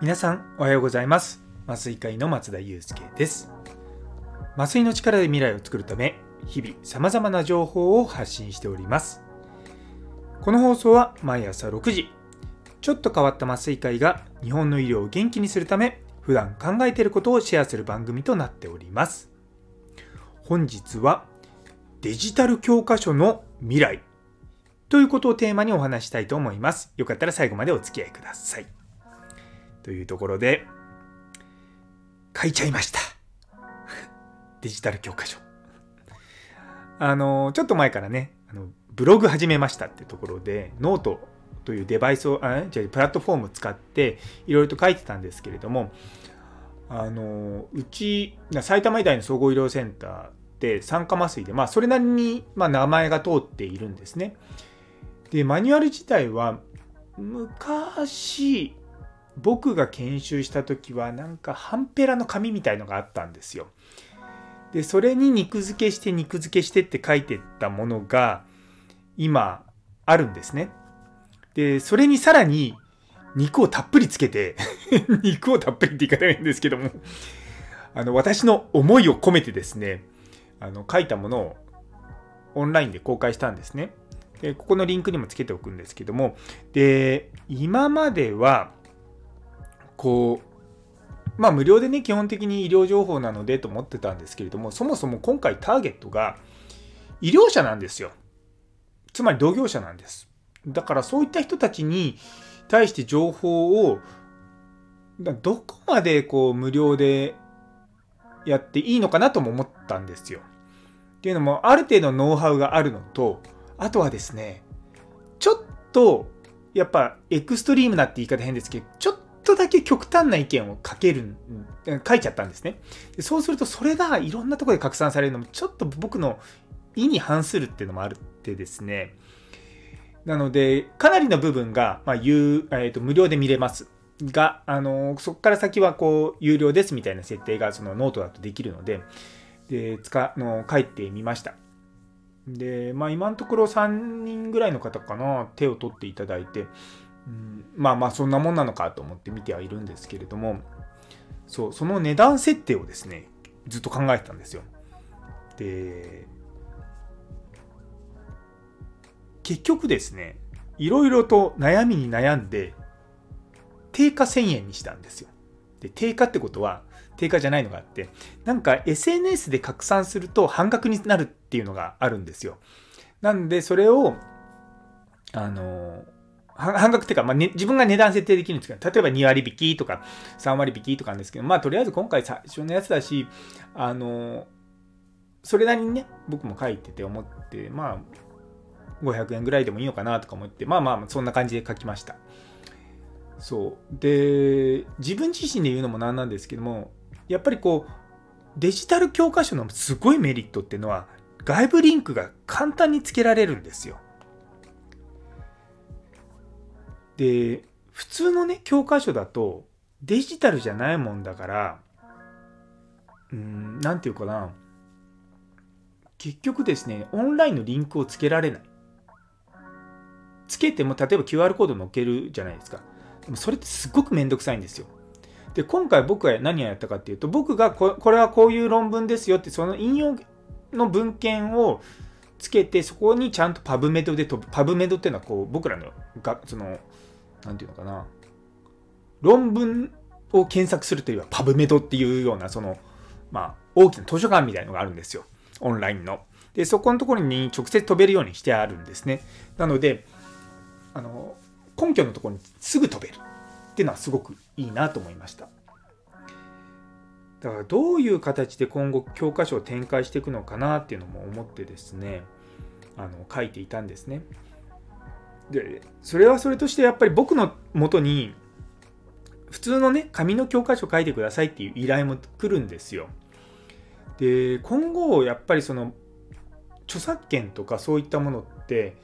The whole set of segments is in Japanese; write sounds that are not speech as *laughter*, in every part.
皆さんおはようございます。麻酔会の松田祐介です。麻酔の力で未来を作るため日々様々な情報を発信しております。この放送は毎朝6時ちょっと変わった麻酔会が日本の医療を元気にするため普段考えていることをシェアする番組となっております。本日はデジタル教科書の未来。ということをテーマにお話したいと思います。よかったら最後までお付き合いください。というところで書いちゃいました。*laughs* デジタル教科書。あのちょっと前からねあのブログ始めましたってところでノートというデバイスをあじゃプラットフォームを使っていろいろと書いてたんですけれどもあのうち埼玉医大の総合医療センターで産科麻酔で、まあ、それなりに、ま、名前が通っているんですね。でマニュアル自体は昔僕が研修した時はなんかハンペラの紙みたいのがあったんですよ。でそれに肉付けして肉付けしてって書いてったものが今あるんですね。でそれにさらに肉をたっぷりつけて *laughs* 肉をたっぷりって言い方ないんですけどもあの私の思いを込めてですねあの書いたものをオンラインで公開したんですね。でここのリンクにもつけておくんですけどもで今まではこうまあ無料でね基本的に医療情報なのでと思ってたんですけれどもそもそも今回ターゲットが医療者なんですよつまり同業者なんですだからそういった人たちに対して情報をどこまでこう無料でやっていいのかなとも思ったんですよ。っていうのもある程度ノウハウがあるのとあとはですねちょっとやっぱエクストリームなって言い方変ですけどちょっとだけ極端な意見を書ける、書いちゃったんですね。でそうすると、それがいろんなところで拡散されるのも、ちょっと僕の意に反するっていうのもあるってですね。なので、かなりの部分が、まあ、有えーと、無料で見れます。が、あのそこから先はこう有料ですみたいな設定がそのノートだとできるので、で使の書いてみました。で、まあ今のところ3人ぐらいの方かな、手を取っていただいて、うん、まあまあそんなもんなのかと思って見てはいるんですけれどもそうその値段設定をですねずっと考えてたんですよで結局ですねいろいろと悩みに悩んで定価1000円にしたんですよで定価ってことは定価じゃないのがあってなんか SNS で拡散すると半額になるっていうのがあるんですよなんでそれをあの半額っていうか、まあね、自分が値段設定できるんですけど、例えば2割引きとか3割引きとかなんですけど、まあとりあえず今回最初のやつだし、あの、それなりにね、僕も書いてて思って、まあ500円ぐらいでもいいのかなとか思って、まあまあそんな感じで書きました。そう。で、自分自身で言うのもなんなんですけども、やっぱりこう、デジタル教科書のすごいメリットっていうのは、外部リンクが簡単につけられるんですよ。で、普通のね、教科書だとデジタルじゃないもんだから、うん、なんていうかな。結局ですね、オンラインのリンクをつけられない。つけても、例えば QR コード載っけるじゃないですか。でもそれってすっごくめんどくさいんですよ。で、今回僕が何をやったかっていうと、僕がこれはこういう論文ですよって、その引用の文献をつけて、そこにちゃんとパブメドで飛ぶ。パブメドっていうのはこう僕らのがそのなんていうのかな、論文を検索するというよりはパブメドっていうような、その、まあ、大きな図書館みたいのがあるんですよ。オンラインの。で、そこのところに直接飛べるようにしてあるんですね。なので、あの、根拠のところにすぐ飛べるっていうのはすごくいいなと思いました。だからどういう形で今後教科書を展開していくのかなっていうのも思ってですね、あの書いていたんですね。でそれはそれとしてやっぱり僕のもとに普通のね紙の教科書書いてくださいっていう依頼も来るんですよ。で今後やっぱりその著作権とかそういったものって、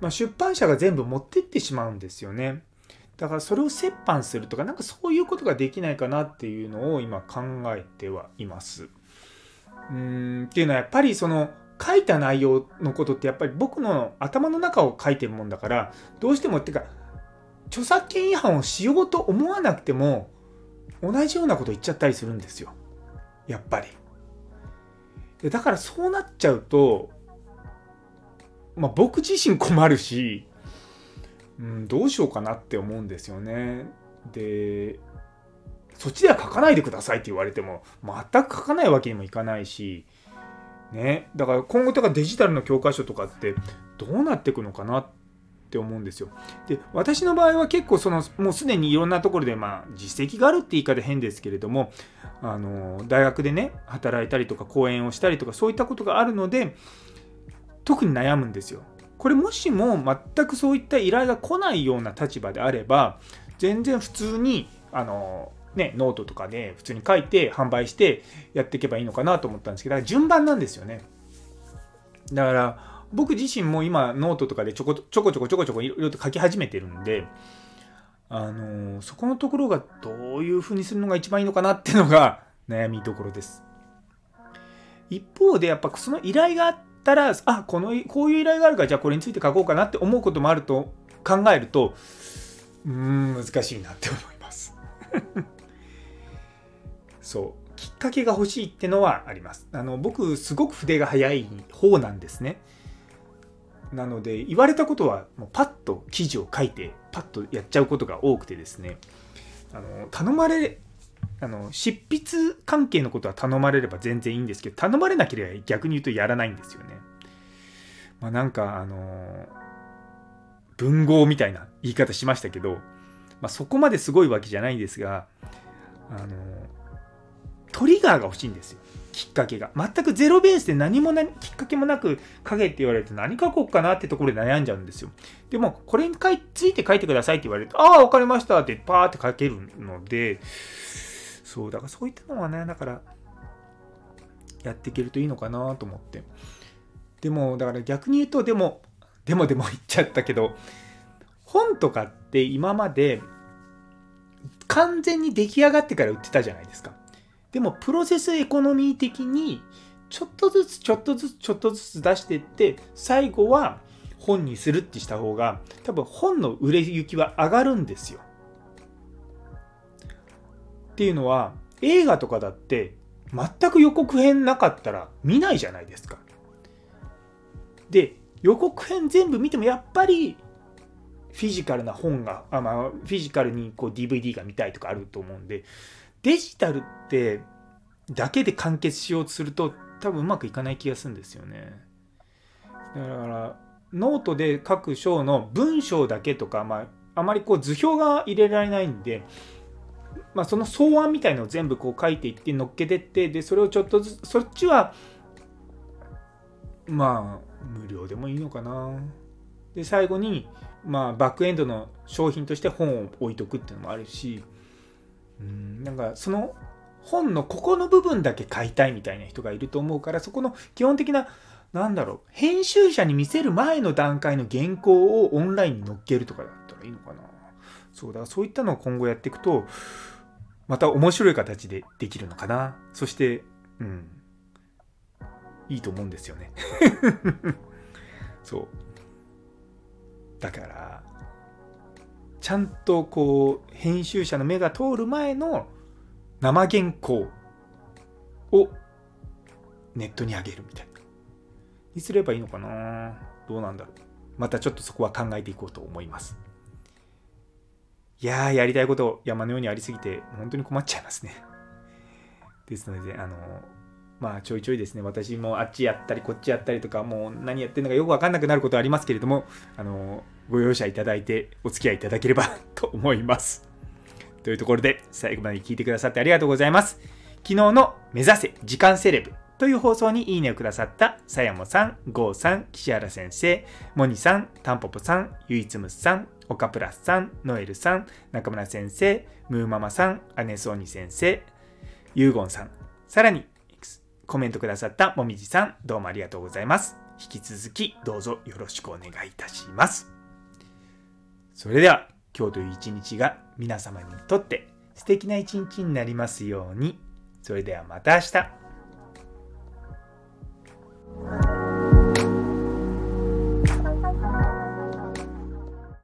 まあ、出版社が全部持ってってしまうんですよね。だからそれを折半するとかなんかそういうことができないかなっていうのを今考えてはいます。うん。っていうのはやっぱりその書いた内容のことってやっぱり僕の頭の中を書いてるもんだからどうしてもっていうか著作権違反をしようと思わなくても同じようなこと言っちゃったりするんですよ。やっぱり。でだからそうなっちゃうとまあ僕自身困るし、うん、どうしようかなって思うんですよねでそっちでは書かないでくださいって言われても全く書かないわけにもいかないしねだから今後とかデジタルの教科書とかってどうなっていくのかなって思うんですよ。で私の場合は結構そのもうすでにいろんなところでまあ実績があるって言い方変ですけれどもあの大学でね働いたりとか講演をしたりとかそういったことがあるので特に悩むんですよ。これもしも全くそういった依頼が来ないような立場であれば全然普通にあのね、ノートとかで普通に書いて販売してやっていけばいいのかなと思ったんですけど順番なんですよね。だから僕自身も今ノートとかでちょこちょこちょこちょこちょこいろいろと書き始めてるんであのー、そこのところがどういうふうにするのが一番いいのかなっていうのが悩みどころです。一方でやっぱその依頼があったらあこのこういう依頼があるからじゃあこれについて書こうかなって思うこともあると考えるとうん難しいなって思います。*laughs* そう。きっかけが欲しいってのはあります。あの僕すごく筆が速い方なんですね。なので言われたことはもうパッと記事を書いてパッとやっちゃうことが多くてですね。あの頼まれあの執筆関係のことは頼まれれば全然いいんですけど頼まれなければ逆に言うとやらないんですよね。まあ、なんかあの文豪みたいな言い方しましたけど、まあ、そこまですごいわけじゃないんですがあのトリガーが欲しいんですよ。きっかけが。全くゼロベースで何もきっかけもなく書けって言われると何書こうかなってところで悩んじゃうんですよ。でも、これについて書いてくださいって言われると、ああ、わかりましたってパーって書けるので、そう、だからそういったのはね、だから、やっていけるといいのかなと思って。でも、だから逆に言うと、でも、でもでも言っちゃったけど、本とかって今まで完全に出来上がってから売ってたじゃないですか。でもプロセスエコノミー的にちょっとずつちょっとずつちょっとずつ出していって最後は本にするってした方が多分本の売れ行きは上がるんですよ。っていうのは映画とかだって全く予告編なかったら見ないじゃないですか。で予告編全部見てもやっぱりフィジカルな本があ、まあ、フィジカルにこう DVD が見たいとかあると思うんでデジタルってだけで完結しようとすると多分うまくいかない気がするんですよね。だからノートで各章の文章だけとか、まあ、あまりこう図表が入れられないんで、まあ、その草案みたいのを全部こう書いていって乗っけてってでそれをちょっとずつそっちはまあ無料でもいいのかな。で最後に、まあ、バックエンドの商品として本を置いとくっていうのもあるし。うんなんかその本のここの部分だけ買いたいみたいな人がいると思うからそこの基本的ななんだろう編集者に見せる前の段階の原稿をオンラインに載っけるとかだったらいいのかなそうだそういったのを今後やっていくとまた面白い形でできるのかな。そしてうん。いいと思うんですよね。*laughs* そう。だからちゃんとこう編集者の目が通る前の生原稿をネットに上げるみたいな。にすればいいのかな。どうなんだろう。またちょっとそこは考えていこうと思います。いやーやりたいこと山のようにありすぎて本当に困っちゃいますねですのであのまあちょいちょいですね私もあっちやったりこっちやったりとかもう何やってるのかよく分かんなくなることはありますけれどもあのご容赦いただいてお付き合いいただければ *laughs* と思います。というところで最後まで聞いてくださってありがとうございます。昨日の目指せ時間セレブという放送にいいねをくださったさやもさん、ゴーさん、岸原先生、モニさん、タンポポさん、ゆいつむさん、オカプラスさん、ノエルさん、中村先生、ムーママさん、アネソーニ先生、ユーゴンさん、さらにコメントくださったもみじさん、どうもありがとうございます。引き続きどうぞよろしくお願いいたします。それでは今日という一日が皆様にとって素敵な一日になりますように。それではまた明日。Bye.